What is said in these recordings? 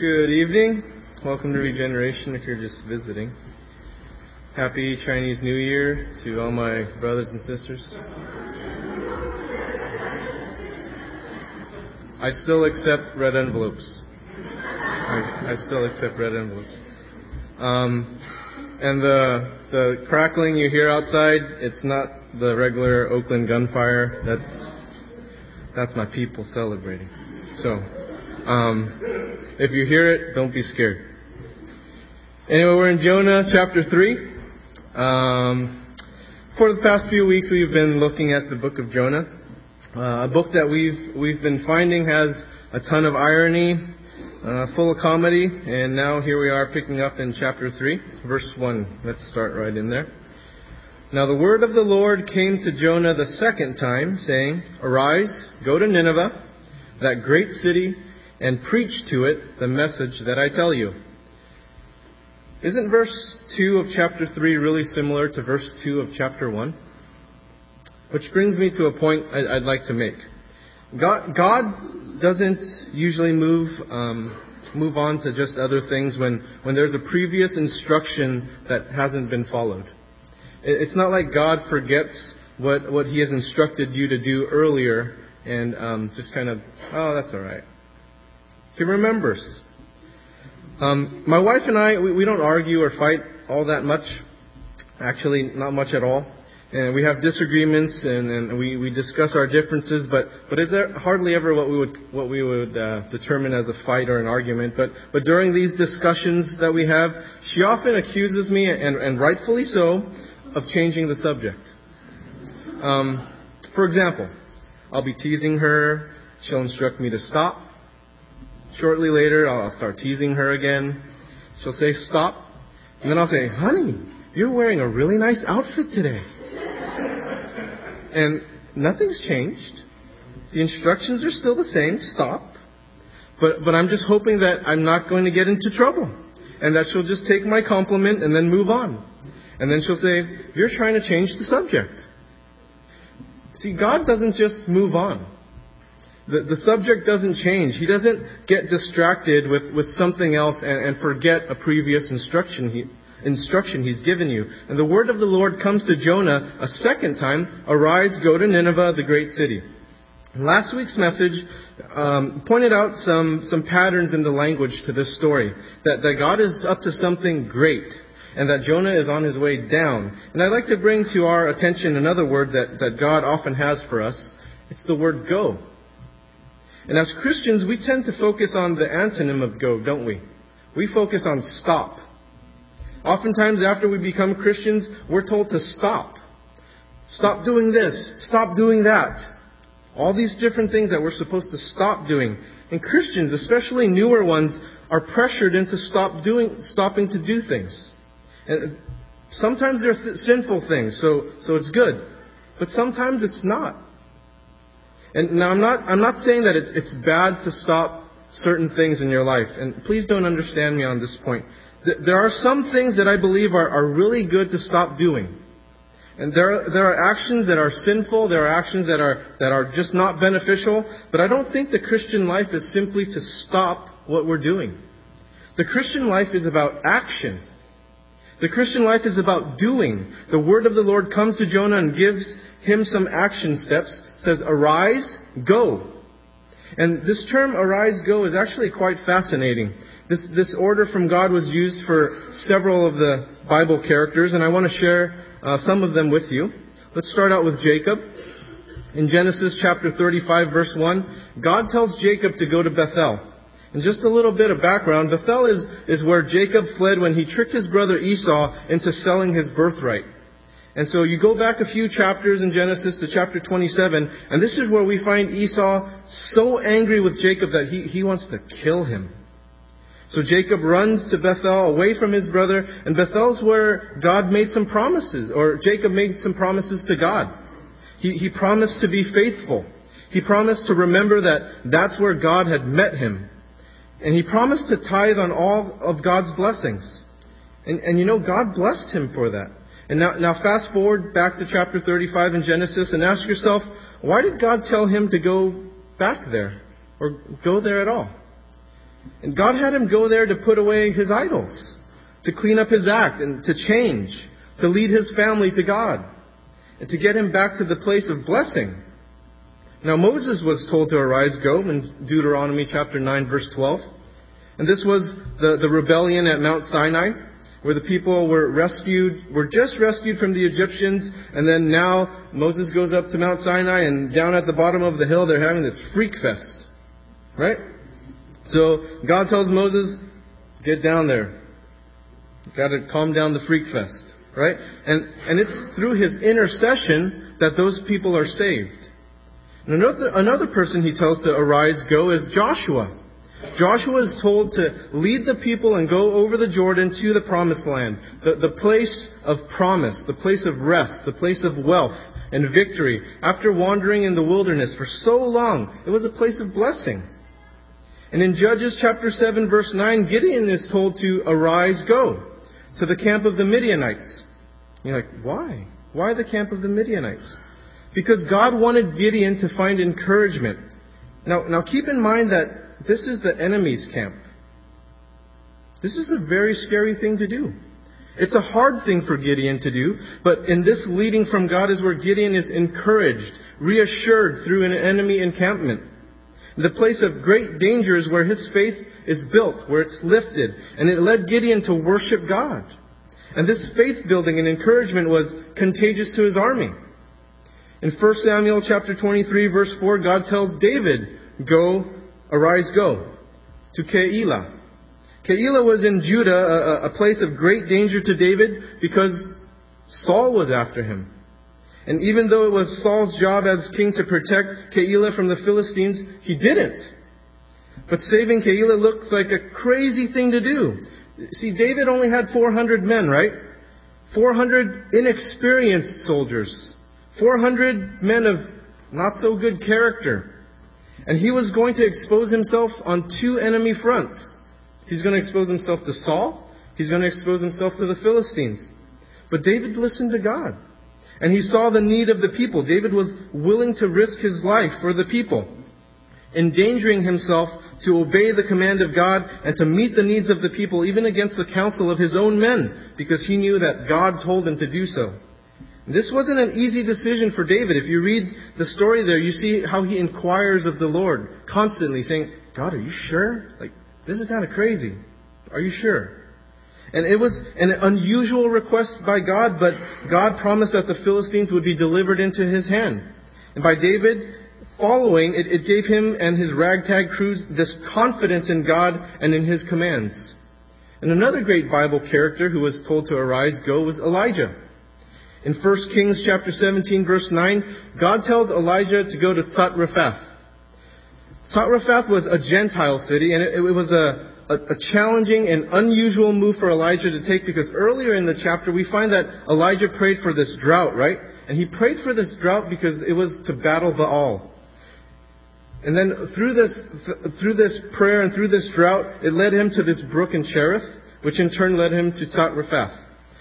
Good evening. Welcome to Regeneration if you're just visiting. Happy Chinese New Year to all my brothers and sisters. I still accept red envelopes. I, I still accept red envelopes. Um, and the the crackling you hear outside, it's not the regular Oakland gunfire. That's that's my people celebrating. So, um, if you hear it, don't be scared. Anyway, we're in Jonah chapter three. Um, for the past few weeks, we've been looking at the book of Jonah, uh, a book that we've we've been finding has a ton of irony, uh, full of comedy, and now here we are picking up in chapter three, verse one. Let's start right in there. Now the word of the Lord came to Jonah the second time, saying, Arise, go to Nineveh, that great city, and preach to it the message that I tell you. Isn't verse 2 of chapter 3 really similar to verse 2 of chapter 1? Which brings me to a point I'd like to make. God, God doesn't usually move, um, move on to just other things when, when there's a previous instruction that hasn't been followed. It's not like God forgets what, what He has instructed you to do earlier and um, just kind of, oh, that's all right. He remembers. Um, my wife and I, we, we don't argue or fight all that much. Actually, not much at all. And we have disagreements and, and we, we discuss our differences, but, but it's hardly ever what we would, what we would uh, determine as a fight or an argument. But, but during these discussions that we have, she often accuses me, and, and rightfully so, of changing the subject. Um, for example, I'll be teasing her. She'll instruct me to stop. Shortly later, I'll start teasing her again. She'll say, stop. And then I'll say, honey, you're wearing a really nice outfit today. and nothing's changed. The instructions are still the same. Stop. But, but I'm just hoping that I'm not going to get into trouble. And that she'll just take my compliment and then move on. And then she'll say, You're trying to change the subject. See, God doesn't just move on. The, the subject doesn't change. He doesn't get distracted with, with something else and, and forget a previous instruction, he, instruction he's given you. And the word of the Lord comes to Jonah a second time Arise, go to Nineveh, the great city. Last week's message um, pointed out some, some patterns in the language to this story. That, that God is up to something great and that Jonah is on his way down. And I'd like to bring to our attention another word that, that God often has for us. It's the word go. And as Christians, we tend to focus on the antonym of go, don't we? We focus on stop. Oftentimes, after we become Christians, we're told to stop. Stop doing this. Stop doing that. All these different things that we're supposed to stop doing. And Christians, especially newer ones, are pressured into stop doing, stopping to do things. And sometimes they're th- sinful things, so, so it's good. But sometimes it's not. And now I'm not, I'm not saying that it's, it's bad to stop certain things in your life. And please don't understand me on this point. There are some things that I believe are, are really good to stop doing. And there are, there are actions that are sinful, there are actions that are, that are just not beneficial, but I don't think the Christian life is simply to stop what we're doing. The Christian life is about action. The Christian life is about doing. The word of the Lord comes to Jonah and gives him some action steps, says, arise, go. And this term, arise, go, is actually quite fascinating. This, this order from God was used for several of the Bible characters, and I want to share uh, some of them with you. Let's start out with Jacob. In Genesis chapter 35, verse 1, God tells Jacob to go to Bethel. And just a little bit of background, Bethel is, is where Jacob fled when he tricked his brother Esau into selling his birthright. And so you go back a few chapters in Genesis to chapter 27, and this is where we find Esau so angry with Jacob that he, he wants to kill him. So Jacob runs to Bethel away from his brother, and Bethel's where God made some promises, or Jacob made some promises to God. He, he promised to be faithful. He promised to remember that that's where God had met him. And he promised to tithe on all of God's blessings. And, and you know, God blessed him for that. And now, now fast forward back to chapter 35 in Genesis and ask yourself, why did God tell him to go back there? Or go there at all? And God had him go there to put away his idols, to clean up his act and to change, to lead his family to God, and to get him back to the place of blessing. Now Moses was told to arise, go in Deuteronomy chapter 9 verse 12. And this was the, the rebellion at Mount Sinai, where the people were rescued, were just rescued from the Egyptians, and then now Moses goes up to Mount Sinai, and down at the bottom of the hill they're having this freak fest. Right? So God tells Moses, get down there. You've got to calm down the freak fest. Right? And, and it's through his intercession that those people are saved. And another, another person he tells to arise, go is Joshua. Joshua is told to lead the people and go over the Jordan to the promised land, the, the place of promise, the place of rest, the place of wealth and victory. After wandering in the wilderness for so long, it was a place of blessing. And in Judges chapter 7 verse 9, Gideon is told to arise, go to the camp of the Midianites. You're like, why? Why the camp of the Midianites? Because God wanted Gideon to find encouragement. Now, now keep in mind that this is the enemy's camp. This is a very scary thing to do. It's a hard thing for Gideon to do, but in this leading from God is where Gideon is encouraged, reassured through an enemy encampment. The place of great danger is where his faith is built, where it's lifted, and it led Gideon to worship God. And this faith building and encouragement was contagious to his army. In 1 Samuel chapter 23 verse 4, God tells David, Go, arise, go to Keilah. Keilah was in Judah, a, a place of great danger to David because Saul was after him. And even though it was Saul's job as king to protect Keilah from the Philistines, he didn't. But saving Keilah looks like a crazy thing to do. See, David only had 400 men, right? 400 inexperienced soldiers. 400 men of not so good character. And he was going to expose himself on two enemy fronts. He's going to expose himself to Saul. He's going to expose himself to the Philistines. But David listened to God. And he saw the need of the people. David was willing to risk his life for the people, endangering himself to obey the command of God and to meet the needs of the people, even against the counsel of his own men, because he knew that God told him to do so. This wasn't an easy decision for David. If you read the story there, you see how he inquires of the Lord constantly, saying, God, are you sure? Like, this is kind of crazy. Are you sure? And it was an unusual request by God, but God promised that the Philistines would be delivered into his hand. And by David following, it, it gave him and his ragtag crews this confidence in God and in his commands. And another great Bible character who was told to arise, go, was Elijah. In 1 Kings chapter 17 verse 9, God tells Elijah to go to Zarephath. Zarephath was a Gentile city, and it, it was a, a, a, challenging and unusual move for Elijah to take because earlier in the chapter we find that Elijah prayed for this drought, right? And he prayed for this drought because it was to battle Baal. And then through this, th- through this prayer and through this drought, it led him to this brook in Cherith, which in turn led him to Zarephath.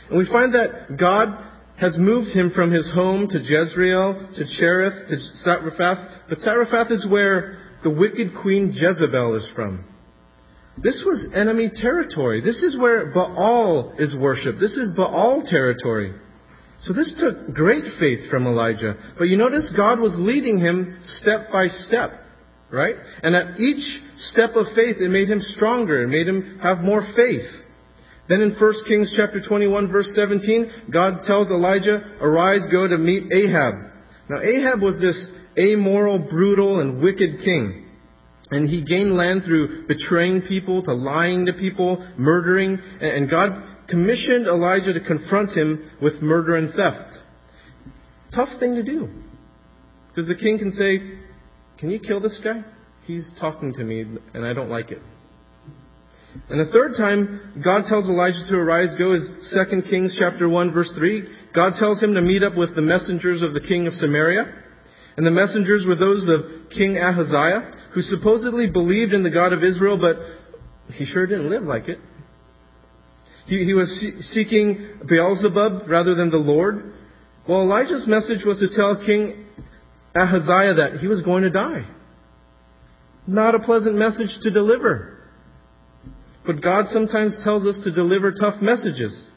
And we find that God has moved him from his home to Jezreel, to Cherith, to Zarephath. But Zarephath is where the wicked queen Jezebel is from. This was enemy territory. This is where Baal is worshipped. This is Baal territory. So this took great faith from Elijah. But you notice God was leading him step by step, right? And at each step of faith, it made him stronger. It made him have more faith. Then in 1 Kings chapter 21 verse 17, God tells Elijah, arise, go to meet Ahab. Now Ahab was this amoral, brutal, and wicked king. And he gained land through betraying people, to lying to people, murdering, and God commissioned Elijah to confront him with murder and theft. Tough thing to do. Because the king can say, can you kill this guy? He's talking to me and I don't like it. And the third time God tells Elijah to arise, go is 2 Kings chapter 1 verse 3. God tells him to meet up with the messengers of the king of Samaria. And the messengers were those of King Ahaziah, who supposedly believed in the God of Israel, but he sure didn't live like it. He, he was seeking Beelzebub rather than the Lord. Well, Elijah's message was to tell King Ahaziah that he was going to die. Not a pleasant message to deliver. But God sometimes tells us to deliver tough messages.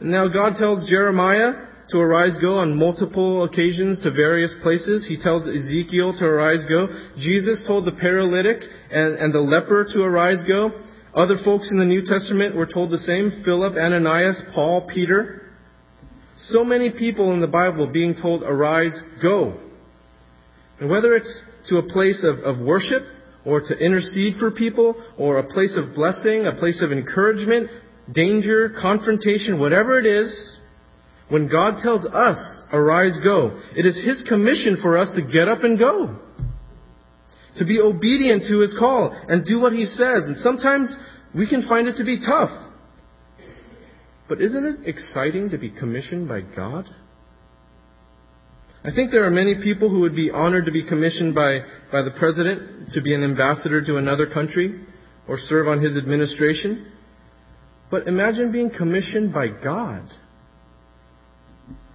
Now God tells Jeremiah to arise go on multiple occasions to various places. He tells Ezekiel to arise go. Jesus told the paralytic and, and the leper to arise go. Other folks in the New Testament were told the same. Philip, Ananias, Paul, Peter. So many people in the Bible being told, arise, go. And whether it's to a place of, of worship, or to intercede for people, or a place of blessing, a place of encouragement, danger, confrontation, whatever it is, when God tells us, arise, go, it is His commission for us to get up and go. To be obedient to His call and do what He says. And sometimes we can find it to be tough. But isn't it exciting to be commissioned by God? I think there are many people who would be honored to be commissioned by, by the president to be an ambassador to another country or serve on his administration. But imagine being commissioned by God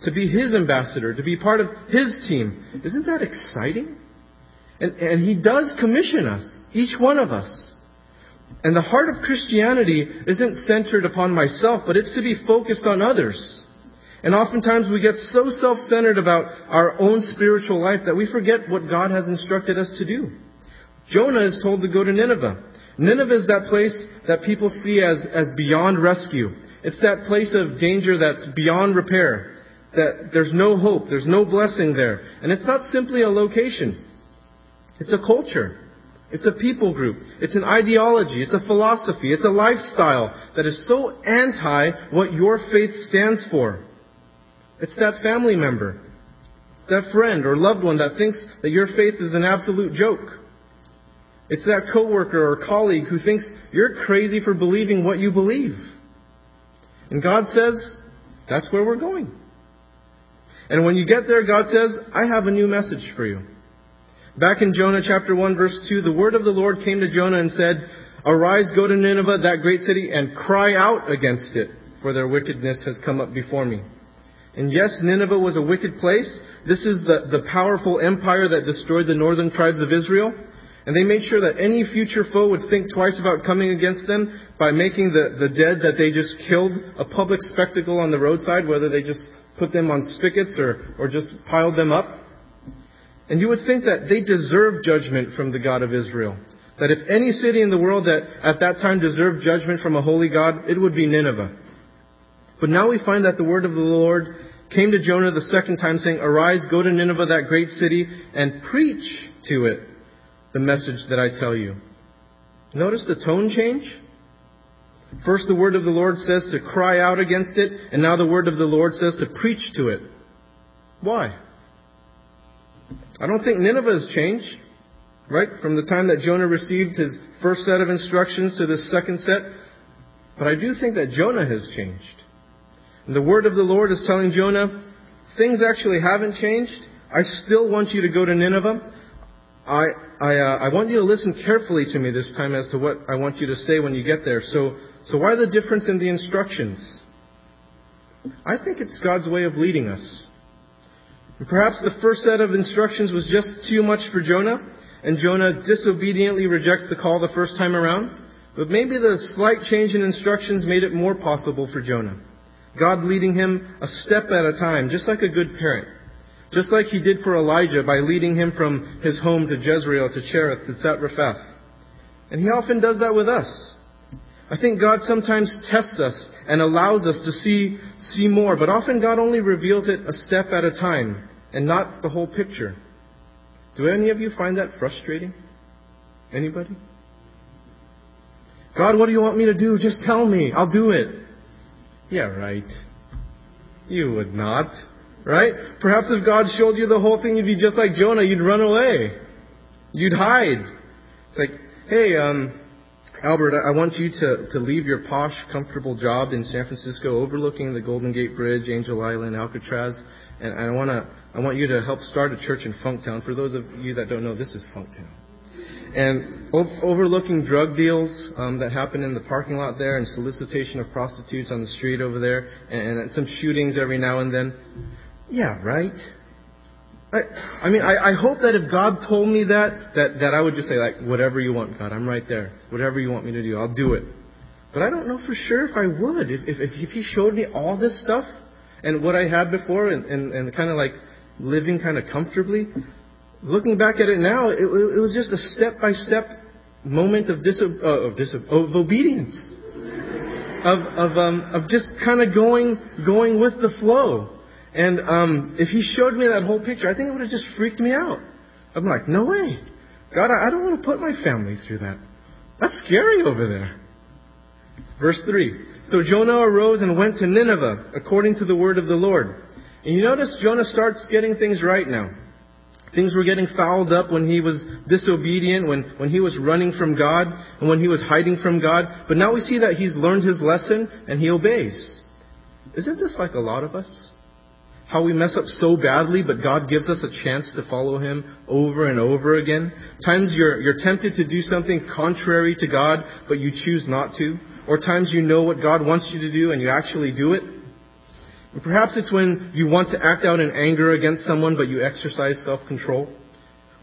to be his ambassador, to be part of his team. Isn't that exciting? And, and he does commission us, each one of us. And the heart of Christianity isn't centered upon myself, but it's to be focused on others. And oftentimes we get so self-centered about our own spiritual life that we forget what God has instructed us to do. Jonah is told to go to Nineveh. Nineveh is that place that people see as, as beyond rescue. It's that place of danger that's beyond repair that there's no hope, there's no blessing there. And it's not simply a location. It's a culture. It's a people group. It's an ideology. It's a philosophy. It's a lifestyle that is so anti what your faith stands for. It's that family member. It's that friend or loved one that thinks that your faith is an absolute joke. It's that coworker or colleague who thinks you're crazy for believing what you believe. And God says, that's where we're going. And when you get there, God says, I have a new message for you. Back in Jonah chapter 1 verse 2, the word of the Lord came to Jonah and said, Arise, go to Nineveh, that great city, and cry out against it, for their wickedness has come up before me. And yes, Nineveh was a wicked place. This is the, the powerful empire that destroyed the northern tribes of Israel. And they made sure that any future foe would think twice about coming against them by making the, the dead that they just killed a public spectacle on the roadside, whether they just put them on spigots or, or just piled them up. And you would think that they deserve judgment from the God of Israel. That if any city in the world that at that time deserved judgment from a holy God, it would be Nineveh. But now we find that the word of the Lord came to Jonah the second time saying, Arise, go to Nineveh, that great city, and preach to it the message that I tell you. Notice the tone change? First, the word of the Lord says to cry out against it, and now the word of the Lord says to preach to it. Why? I don't think Nineveh has changed, right? From the time that Jonah received his first set of instructions to this second set. But I do think that Jonah has changed. And the word of the Lord is telling Jonah, things actually haven't changed. I still want you to go to Nineveh. I, I, uh, I want you to listen carefully to me this time as to what I want you to say when you get there. So so why the difference in the instructions? I think it's God's way of leading us. And perhaps the first set of instructions was just too much for Jonah, and Jonah disobediently rejects the call the first time around. But maybe the slight change in instructions made it more possible for Jonah. God leading him a step at a time, just like a good parent. Just like he did for Elijah by leading him from his home to Jezreel, to Cherith, to Tzat And he often does that with us. I think God sometimes tests us and allows us to see, see more, but often God only reveals it a step at a time and not the whole picture. Do any of you find that frustrating? Anybody? God, what do you want me to do? Just tell me. I'll do it. Yeah, right. You would not. Right? Perhaps if God showed you the whole thing, you'd be just like Jonah. You'd run away. You'd hide. It's like, hey, um, Albert, I want you to, to leave your posh, comfortable job in San Francisco overlooking the Golden Gate Bridge, Angel Island, Alcatraz, and I, wanna, I want you to help start a church in Funktown. For those of you that don't know, this is Funktown. And overlooking drug deals um, that happen in the parking lot there, and solicitation of prostitutes on the street over there, and, and some shootings every now and then. Yeah, right? I, I mean, I, I hope that if God told me that, that, that I would just say, like, whatever you want, God, I'm right there. Whatever you want me to do, I'll do it. But I don't know for sure if I would. If, if, if He showed me all this stuff and what I had before and, and, and kind of like living kind of comfortably, looking back at it now, it, it was just a step by step moment of, diso- uh, of, diso- of obedience. of, of, um, of just kind of going, going with the flow. And um, if he showed me that whole picture, I think it would have just freaked me out. I'm like, no way. God, I don't want to put my family through that. That's scary over there. Verse 3. So Jonah arose and went to Nineveh, according to the word of the Lord. And you notice Jonah starts getting things right now. Things were getting fouled up when he was disobedient, when, when he was running from God, and when he was hiding from God. But now we see that he's learned his lesson and he obeys. Isn't this like a lot of us? How we mess up so badly, but God gives us a chance to follow Him over and over again. Times you're, you're tempted to do something contrary to God, but you choose not to. Or times you know what God wants you to do and you actually do it. And perhaps it's when you want to act out in anger against someone, but you exercise self-control.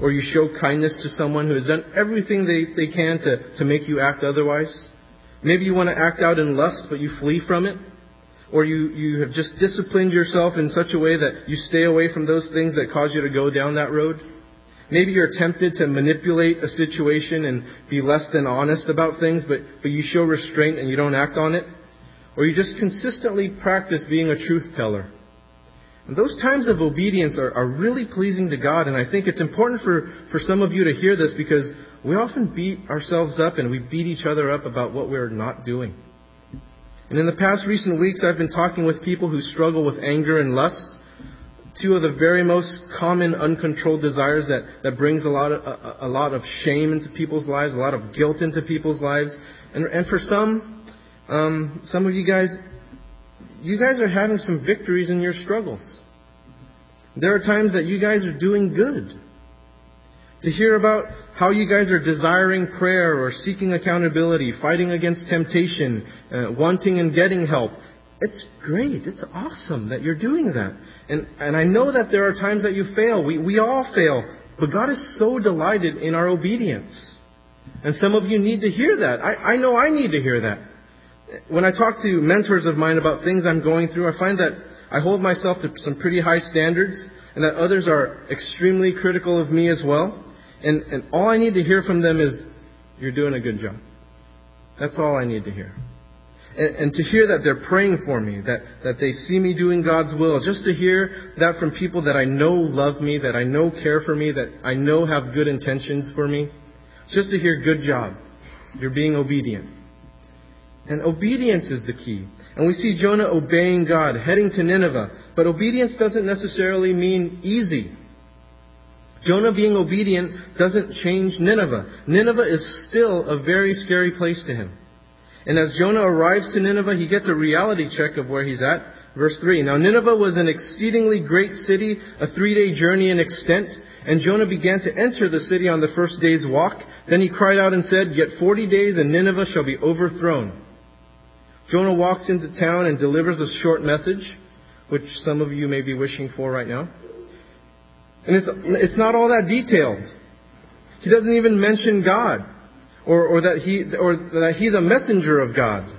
Or you show kindness to someone who has done everything they, they can to, to make you act otherwise. Maybe you want to act out in lust, but you flee from it. Or you, you have just disciplined yourself in such a way that you stay away from those things that cause you to go down that road. Maybe you're tempted to manipulate a situation and be less than honest about things, but, but you show restraint and you don't act on it or you just consistently practice being a truth teller. And those times of obedience are, are really pleasing to God, and I think it's important for, for some of you to hear this because we often beat ourselves up and we beat each other up about what we're not doing. And in the past recent weeks, I've been talking with people who struggle with anger and lust, two of the very most common uncontrolled desires that, that brings a lot, of, a, a lot of shame into people's lives, a lot of guilt into people's lives. And, and for some, um, some of you guys, you guys are having some victories in your struggles. There are times that you guys are doing good. To hear about how you guys are desiring prayer or seeking accountability, fighting against temptation, uh, wanting and getting help, it's great. It's awesome that you're doing that. And, and I know that there are times that you fail. We, we all fail. But God is so delighted in our obedience. And some of you need to hear that. I, I know I need to hear that when I talk to mentors of mine about things I'm going through, I find that I hold myself to some pretty high standards and that others are extremely critical of me as well. And, and all I need to hear from them is, you're doing a good job. That's all I need to hear. And, and to hear that they're praying for me, that, that they see me doing God's will, just to hear that from people that I know love me, that I know care for me, that I know have good intentions for me, just to hear good job. You're being obedient. And obedience is the key. And we see Jonah obeying God, heading to Nineveh. But obedience doesn't necessarily mean easy. Jonah being obedient doesn't change Nineveh. Nineveh is still a very scary place to him. And as Jonah arrives to Nineveh, he gets a reality check of where he's at. Verse 3. Now Nineveh was an exceedingly great city, a three day journey in extent. And Jonah began to enter the city on the first day's walk. Then he cried out and said, Yet forty days and Nineveh shall be overthrown. Jonah walks into town and delivers a short message, which some of you may be wishing for right now. And it's, it's not all that detailed. He doesn't even mention God, or, or, that he, or that he's a messenger of God.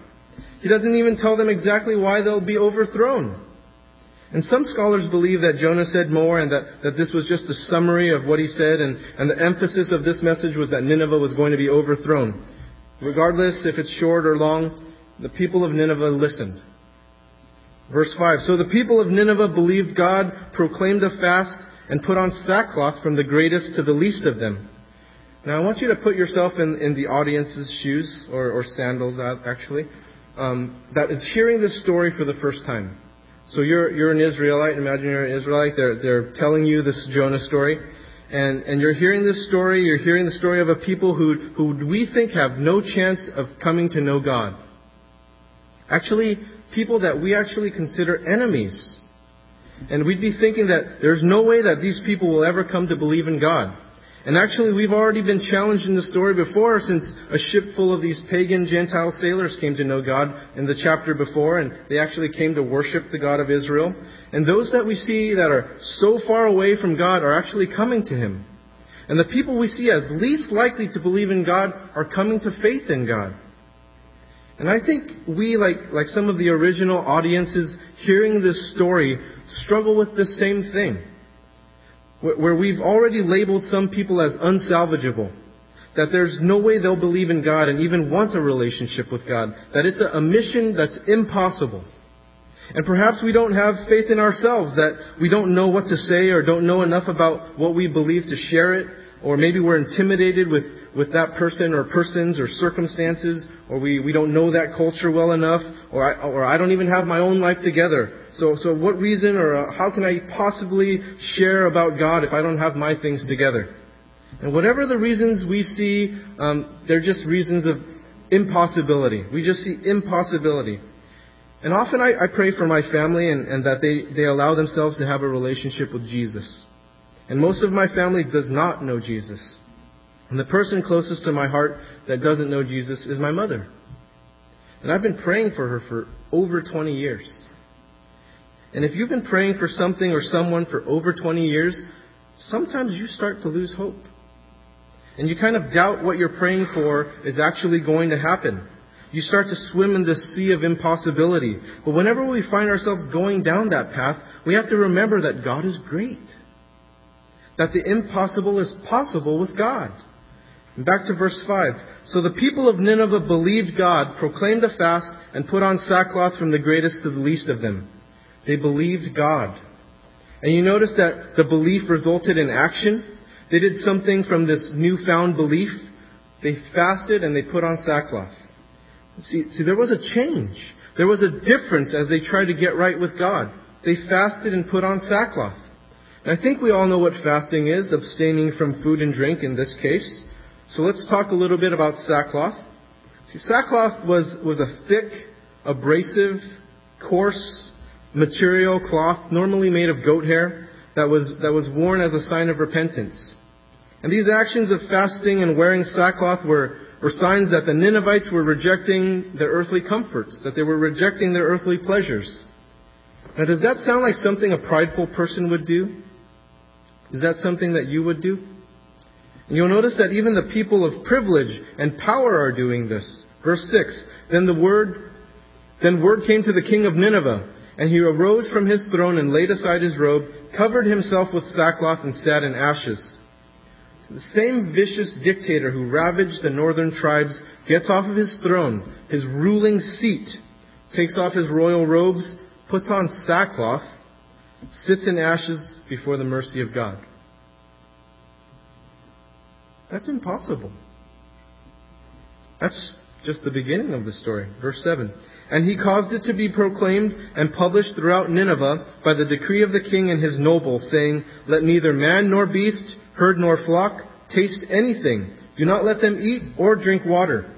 He doesn't even tell them exactly why they'll be overthrown. And some scholars believe that Jonah said more and that, that this was just a summary of what he said, and, and the emphasis of this message was that Nineveh was going to be overthrown. Regardless if it's short or long, the people of Nineveh listened. Verse 5 So the people of Nineveh believed God, proclaimed a fast, and put on sackcloth from the greatest to the least of them. Now I want you to put yourself in, in the audience's shoes, or, or sandals actually, um, that is hearing this story for the first time. So you're, you're an Israelite, imagine you're an Israelite, they're, they're telling you this Jonah story. And, and you're hearing this story, you're hearing the story of a people who, who we think have no chance of coming to know God. Actually, people that we actually consider enemies. And we'd be thinking that there's no way that these people will ever come to believe in God. And actually, we've already been challenged in the story before since a ship full of these pagan Gentile sailors came to know God in the chapter before, and they actually came to worship the God of Israel. And those that we see that are so far away from God are actually coming to Him. And the people we see as least likely to believe in God are coming to faith in God. And I think we, like, like some of the original audiences hearing this story, struggle with the same thing. Where we've already labeled some people as unsalvageable, that there's no way they'll believe in God and even want a relationship with God, that it's a, mission that's impossible. And perhaps we don't have faith in ourselves, that we don't know what to say or don't know enough about what we believe to share it, or maybe we're intimidated with, with that person or persons or circumstances, or we, we don't know that culture well enough, or I, or I don't even have my own life together. So, so what reason or uh, how can I possibly share about God if I don't have my things together? And whatever the reasons we see, um, they're just reasons of impossibility. We just see impossibility. And often I, I pray for my family and, and that they, they allow themselves to have a relationship with Jesus. And most of my family does not know Jesus. And the person closest to my heart that doesn't know Jesus is my mother. And I've been praying for her for over 20 years. And if you've been praying for something or someone for over 20 years, sometimes you start to lose hope. And you kind of doubt what you're praying for is actually going to happen. You start to swim in this sea of impossibility. But whenever we find ourselves going down that path, we have to remember that God is great. That the impossible is possible with God. And back to verse 5. So the people of Nineveh believed God, proclaimed a fast, and put on sackcloth from the greatest to the least of them. They believed God. And you notice that the belief resulted in action. They did something from this newfound belief. They fasted and they put on sackcloth. See, see, there was a change. There was a difference as they tried to get right with God. They fasted and put on sackcloth. I think we all know what fasting is, abstaining from food and drink in this case. So let's talk a little bit about sackcloth. See, sackcloth was, was a thick, abrasive, coarse, material cloth, normally made of goat hair, that was, that was worn as a sign of repentance. And these actions of fasting and wearing sackcloth were, were signs that the Ninevites were rejecting their earthly comforts, that they were rejecting their earthly pleasures. Now, does that sound like something a prideful person would do? Is that something that you would do? And you'll notice that even the people of privilege and power are doing this. Verse 6 Then the word, then word came to the king of Nineveh and he arose from his throne and laid aside his robe, covered himself with sackcloth, and sat in ashes. The same vicious dictator who ravaged the northern tribes gets off of his throne, his ruling seat, takes off his royal robes, puts on sackcloth, sits in ashes before the mercy of God. That's impossible. That's just the beginning of the story. Verse 7. And he caused it to be proclaimed and published throughout Nineveh by the decree of the king and his nobles, saying, Let neither man nor beast, herd nor flock, taste anything. Do not let them eat or drink water.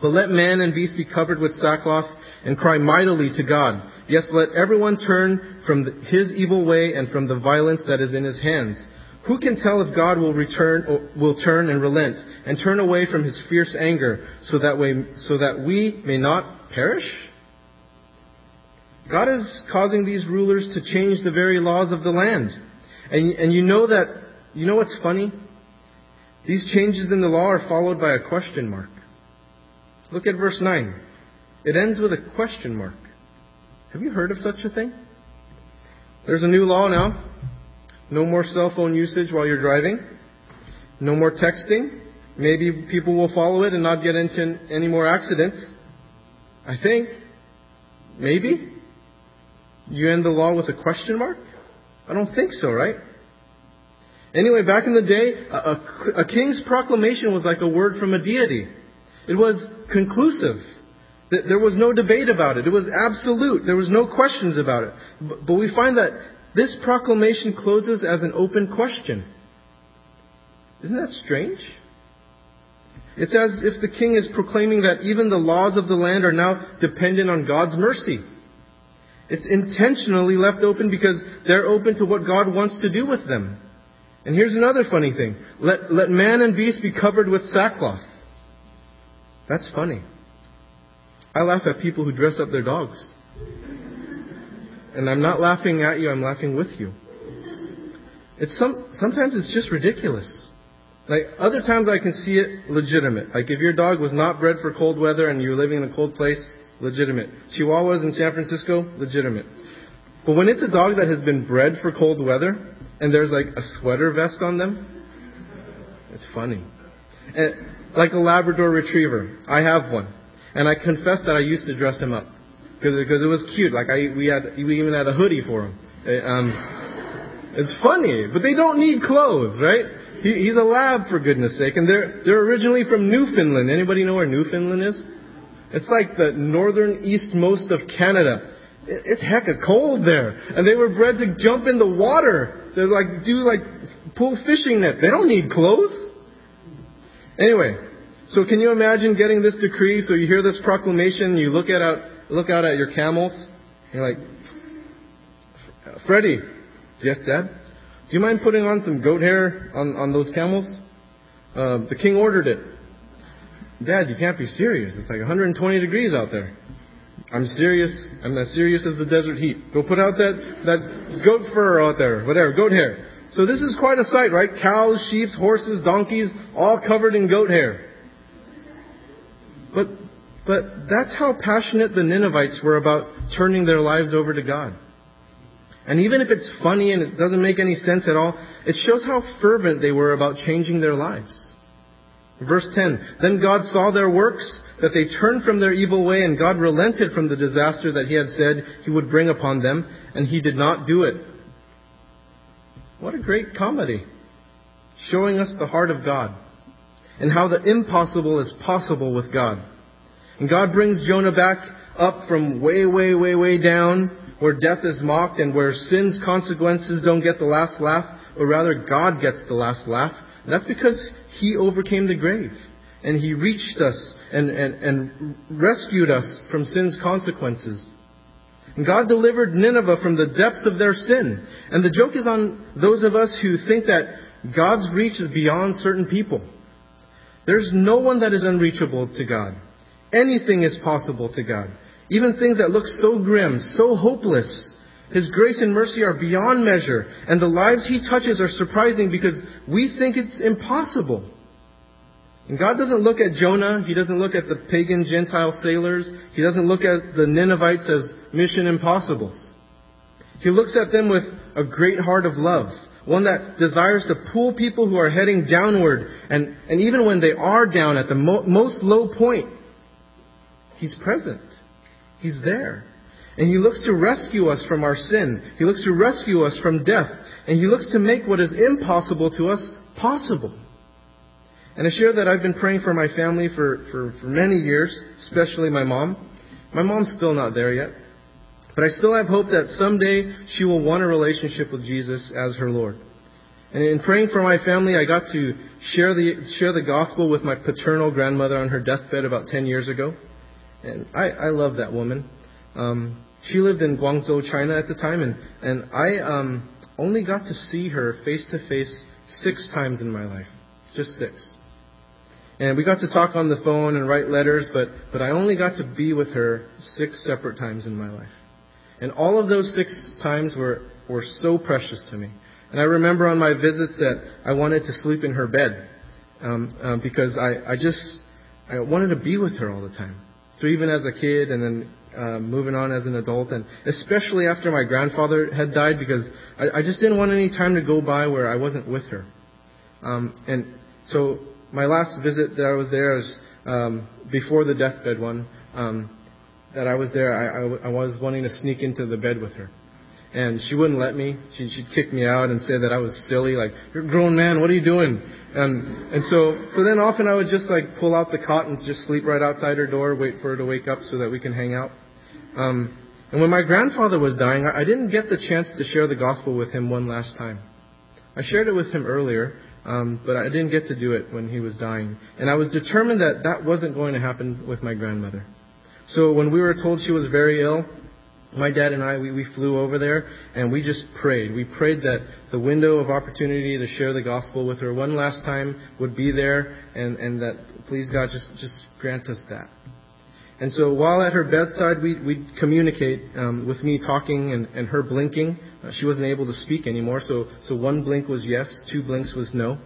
But let man and beast be covered with sackcloth and cry mightily to God. Yes, let everyone turn from his evil way and from the violence that is in his hands. Who can tell if God will return, will turn and relent and turn away from his fierce anger so that, way, so that we may not perish? God is causing these rulers to change the very laws of the land. And, and you know that, you know what's funny? These changes in the law are followed by a question mark. Look at verse 9. It ends with a question mark. Have you heard of such a thing? There's a new law now. No more cell phone usage while you're driving. No more texting. Maybe people will follow it and not get into any more accidents. I think. Maybe. You end the law with a question mark? I don't think so, right? Anyway, back in the day, a, a, a, king's proclamation was like a word from a deity. It was conclusive. There was no debate about it. It was absolute. There was no questions about it. But we find that this proclamation closes as an open question. Isn't that strange? It's as if the king is proclaiming that even the laws of the land are now dependent on God's mercy. It's intentionally left open because they're open to what God wants to do with them. And here's another funny thing. Let, let man and beast be covered with sackcloth. That's funny. I laugh at people who dress up their dogs. And I'm not laughing at you, I'm laughing with you. It's some, sometimes it's just ridiculous. Like other times I can see it legitimate. Like if your dog was not bred for cold weather and you're living in a cold place, legitimate. Chihuahuas in San Francisco, legitimate. But when it's a dog that has been bred for cold weather and there's like a sweater vest on them, it's funny. And like a Labrador Retriever, I have one, and I confess that I used to dress him up because it was cute. Like I, we had, we even had a hoodie for him. Eh, um, it's funny, but they don't need clothes, right? He, he's a lab for goodness sake, and they're they're originally from Newfoundland. Anybody know where Newfoundland is? It's like the northern eastmost of Canada. It's hecka cold there, and they were bred to jump in the water. They're like do like pull fishing net. They don't need clothes. Anyway, so can you imagine getting this decree? So you hear this proclamation, you look at out look out at your camels, you're like, Freddie, yes, Dad. Do you mind putting on some goat hair on, on those camels? Uh, the king ordered it. Dad, you can't be serious. It's like 120 degrees out there. I'm serious. I'm as serious as the desert heat. Go put out that, that goat fur out there, whatever, goat hair. So this is quite a sight, right? Cows, sheep, horses, donkeys, all covered in goat hair. But, that's how passionate the Ninevites were about turning their lives over to God. And even if it's funny and it doesn't make any sense at all, it shows how fervent they were about changing their lives. Verse 10 Then God saw their works, that they turned from their evil way, and God relented from the disaster that He had said He would bring upon them, and He did not do it. What a great comedy! Showing us the heart of God, and how the impossible is possible with God. And God brings Jonah back up from way, way, way, way down where death is mocked and where sin's consequences don't get the last laugh, but rather God gets the last laugh. And that's because He overcame the grave. And He reached us and, and, and rescued us from sin's consequences. And God delivered Nineveh from the depths of their sin. And the joke is on those of us who think that God's reach is beyond certain people. There's no one that is unreachable to God. Anything is possible to God. Even things that look so grim, so hopeless. His grace and mercy are beyond measure, and the lives He touches are surprising because we think it's impossible. And God doesn't look at Jonah, He doesn't look at the pagan Gentile sailors, He doesn't look at the Ninevites as mission impossibles. He looks at them with a great heart of love, one that desires to pull people who are heading downward, and, and even when they are down at the mo- most low point, He's present. He's there. And He looks to rescue us from our sin. He looks to rescue us from death. And He looks to make what is impossible to us possible. And I share that I've been praying for my family for, for, for many years, especially my mom. My mom's still not there yet. But I still have hope that someday she will want a relationship with Jesus as her Lord. And in praying for my family, I got to share the, share the gospel with my paternal grandmother on her deathbed about 10 years ago. And I, I love that woman. Um, she lived in Guangzhou, China at the time, and, and I um, only got to see her face to face six times in my life. Just six. And we got to talk on the phone and write letters, but, but I only got to be with her six separate times in my life. And all of those six times were, were so precious to me. And I remember on my visits that I wanted to sleep in her bed um, uh, because I, I just I wanted to be with her all the time. So even as a kid and then uh, moving on as an adult, and especially after my grandfather had died, because I, I just didn't want any time to go by where I wasn't with her. Um, and so my last visit that I was there was um, before the deathbed one. Um, that I was there, I, I, I was wanting to sneak into the bed with her. And she wouldn't let me. She, she'd kick me out and say that I was silly. Like, you're a grown man. What are you doing? And and so so then often I would just like pull out the cot and just sleep right outside her door, wait for her to wake up so that we can hang out. Um, and when my grandfather was dying, I, I didn't get the chance to share the gospel with him one last time. I shared it with him earlier, um, but I didn't get to do it when he was dying. And I was determined that that wasn't going to happen with my grandmother. So when we were told she was very ill, my dad and I, we, we flew over there and we just prayed. We prayed that the window of opportunity to share the gospel with her one last time would be there and, and that please God just, just grant us that. And so while at her bedside, we, we'd communicate um, with me talking and, and her blinking. Uh, she wasn't able to speak anymore, so, so one blink was yes, two blinks was no.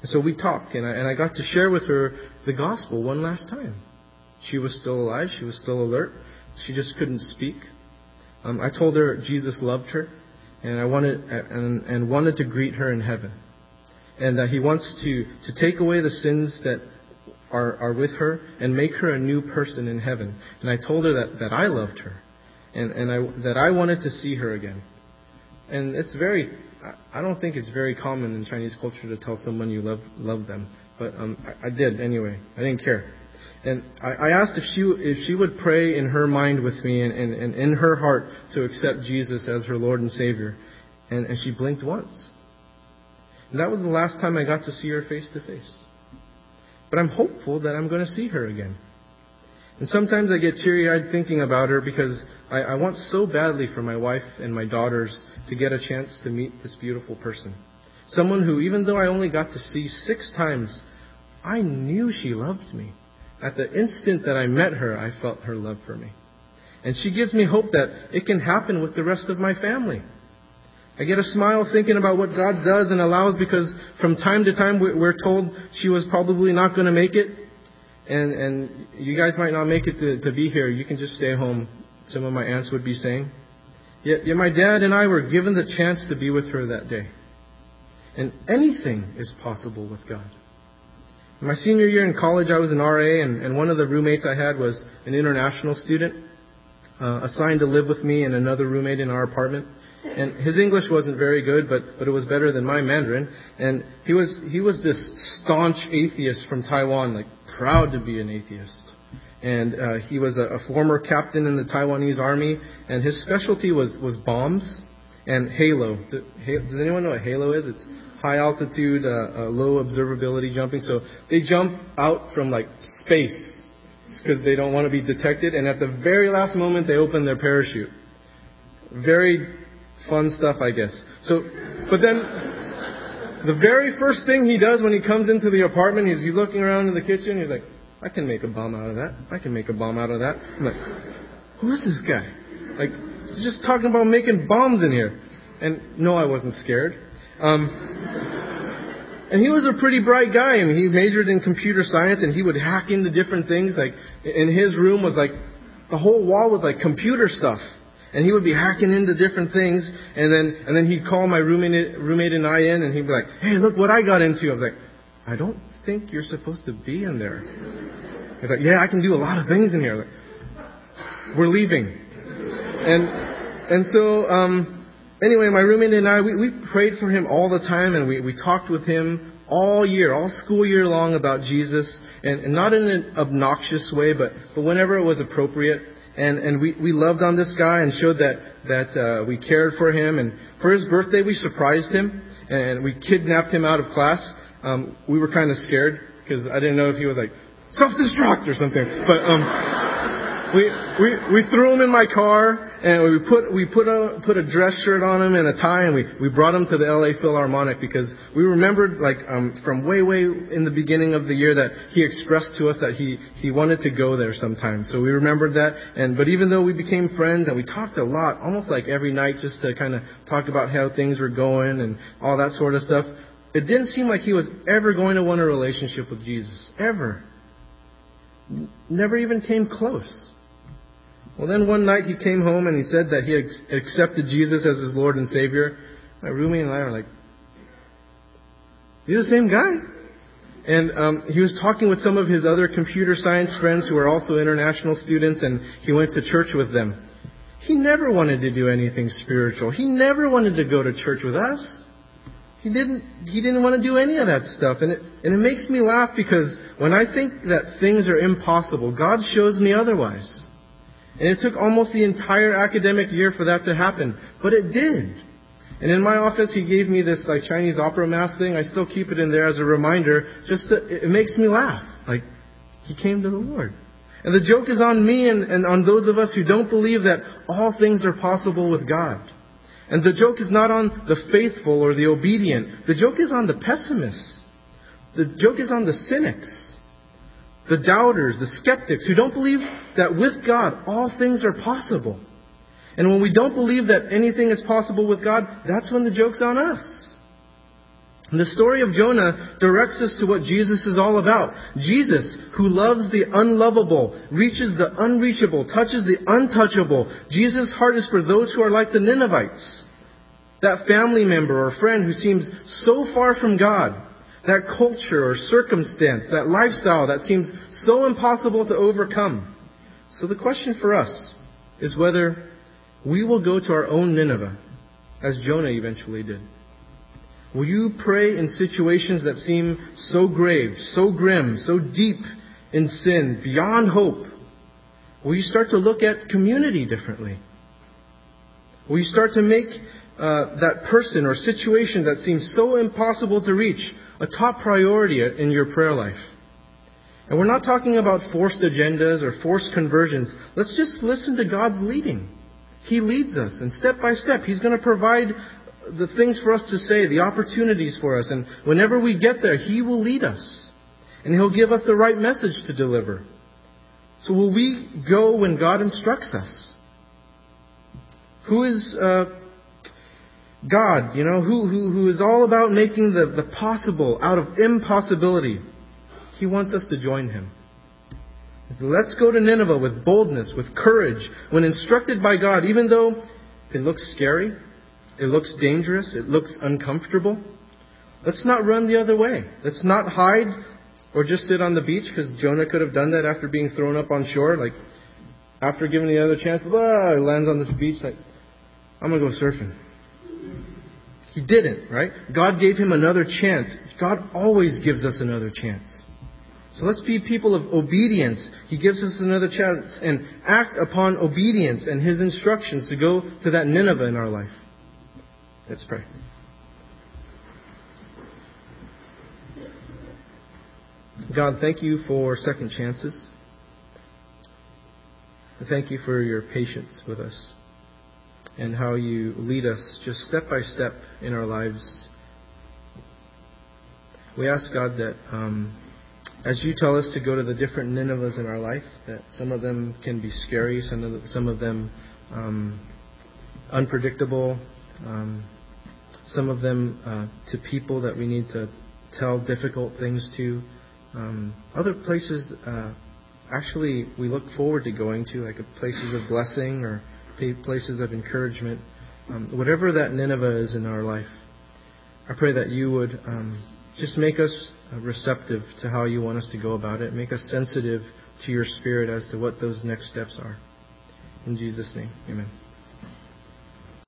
And so we talked, and I, and I got to share with her the gospel one last time. She was still alive, she was still alert, she just couldn't speak. Um, I told her Jesus loved her, and I wanted and, and wanted to greet her in heaven, and that He wants to to take away the sins that are, are with her and make her a new person in heaven. And I told her that, that I loved her and, and I, that I wanted to see her again. And it's very, I don't think it's very common in Chinese culture to tell someone you love, love them. But um, I, I did anyway. I didn't care. And I, I asked if she, if she would pray in her mind with me and, and, and in her heart to accept Jesus as her Lord and Savior. And, and she blinked once. And that was the last time I got to see her face to face. But I'm hopeful that I'm going to see her again. And sometimes I get teary eyed thinking about her because I, I want so badly for my wife and my daughters to get a chance to meet this beautiful person. Someone who, even though I only got to see six times, I knew she loved me. At the instant that I met her, I felt her love for me. And she gives me hope that it can happen with the rest of my family. I get a smile thinking about what God does and allows because from time to time we're told she was probably not going to make it. And, and you guys might not make it to, to be here. You can just stay home, some of my aunts would be saying. Yet, yet my dad and I were given the chance to be with her that day. And anything is possible with God. My senior year in college, I was an RA, and, and one of the roommates I had was an international student uh, assigned to live with me and another roommate in our apartment. And his English wasn't very good, but, but it was better than my Mandarin. And he was, he was this staunch atheist from Taiwan, like proud to be an atheist. And uh, he was a, a former captain in the Taiwanese army, and his specialty was, was bombs and halo. Does anyone know what halo is? It's high altitude, uh, uh, low observability jumping. So they jump out from like space because they don't want to be detected, and at the very last moment they open their parachute. Very fun stuff, I guess. So, but then the very first thing he does when he comes into the apartment is he's looking around in the kitchen. He's like, I can make a bomb out of that. I can make a bomb out of that. I'm like, who is this guy? Like, he's just talking about making bombs in here. And no, I wasn't scared. Um, and he was a pretty bright guy. Mean, he majored in computer science and he would hack into different things. Like, in his room was like, the whole wall was like computer stuff. And he would be hacking into different things, and then and then he'd call my roommate roommate and I in, and he'd be like, "Hey, look what I got into." I was like, "I don't think you're supposed to be in there." He's like, "Yeah, I can do a lot of things in here." Like, We're leaving, and and so um, anyway, my roommate and I we, we prayed for him all the time, and we we talked with him all year, all school year long about Jesus, and, and not in an obnoxious way, but but whenever it was appropriate and and we we loved on this guy and showed that that uh, we cared for him. And for his birthday, we surprised him and we kidnapped him out of class. Um, we were kind of scared because I didn't know if he was like self-destruct or something, but um, we we we threw him in my car and we put we put a put a dress shirt on him and a tie, and we we brought him to the L.A. Philharmonic because we remembered like um, from way way in the beginning of the year that he expressed to us that he he wanted to go there sometime. So we remembered that, and but even though we became friends and we talked a lot, almost like every night, just to kind of talk about how things were going and all that sort of stuff. It didn't seem like he was ever going to want a relationship with Jesus. Ever. Never even came close. Well, then one night he came home and he said that he accepted Jesus as his Lord and Savior. My roommate and I were like, "He's the same guy." And um, he was talking with some of his other computer science friends who are also international students, and he went to church with them. He never wanted to do anything spiritual. He never wanted to go to church with us. He didn't. He didn't want to do any of that stuff, and it and it makes me laugh because when I think that things are impossible, God shows me otherwise. And it took almost the entire academic year for that to happen. But it did. And in my office, he gave me this like Chinese opera mask thing. I still keep it in there as a reminder. Just to, it makes me laugh. Like he came to the Lord. And the joke is on me and, and on those of us who don't believe that all things are possible with God. And the joke is not on the faithful or the obedient. The joke is on the pessimists. The joke is on the cynics, the doubters, the skeptics who don't believe that with God all things are possible. And when we don't believe that anything is possible with God, that's when the joke's on us. And the story of Jonah directs us to what Jesus is all about. Jesus, who loves the unlovable, reaches the unreachable, touches the untouchable. Jesus' heart is for those who are like the Ninevites. That family member or friend who seems so far from God. That culture or circumstance, that lifestyle that seems so impossible to overcome. So the question for us is whether we will go to our own Nineveh, as Jonah eventually did. Will you pray in situations that seem so grave, so grim, so deep in sin, beyond hope? Will you start to look at community differently? Will you start to make uh, that person or situation that seems so impossible to reach a top priority in your prayer life? And we're not talking about forced agendas or forced conversions. Let's just listen to God's leading. He leads us, and step by step, He's going to provide the things for us to say, the opportunities for us. And whenever we get there, He will lead us. And He'll give us the right message to deliver. So will we go when God instructs us? Who is uh, God, you know, who, who, who is all about making the, the possible out of impossibility? He wants us to join Him. So let's go to Nineveh with boldness, with courage, when instructed by God, even though it looks scary, it looks dangerous. It looks uncomfortable. Let's not run the other way. Let's not hide or just sit on the beach because Jonah could have done that after being thrown up on shore. Like, after giving the other chance, blah, he lands on this beach like, I'm going to go surfing. He didn't, right? God gave him another chance. God always gives us another chance. So let's be people of obedience. He gives us another chance and act upon obedience and His instructions to go to that Nineveh in our life. Let's pray. God, thank you for second chances. Thank you for your patience with us and how you lead us just step by step in our lives. We ask God that um, as you tell us to go to the different Ninevehs in our life, that some of them can be scary, some of, some of them um, unpredictable, um, some of them uh, to people that we need to tell difficult things to. Um, other places, uh, actually, we look forward to going to, like places of blessing or places of encouragement. Um, whatever that Nineveh is in our life, I pray that you would um, just make us receptive to how you want us to go about it. Make us sensitive to your spirit as to what those next steps are. In Jesus' name, amen.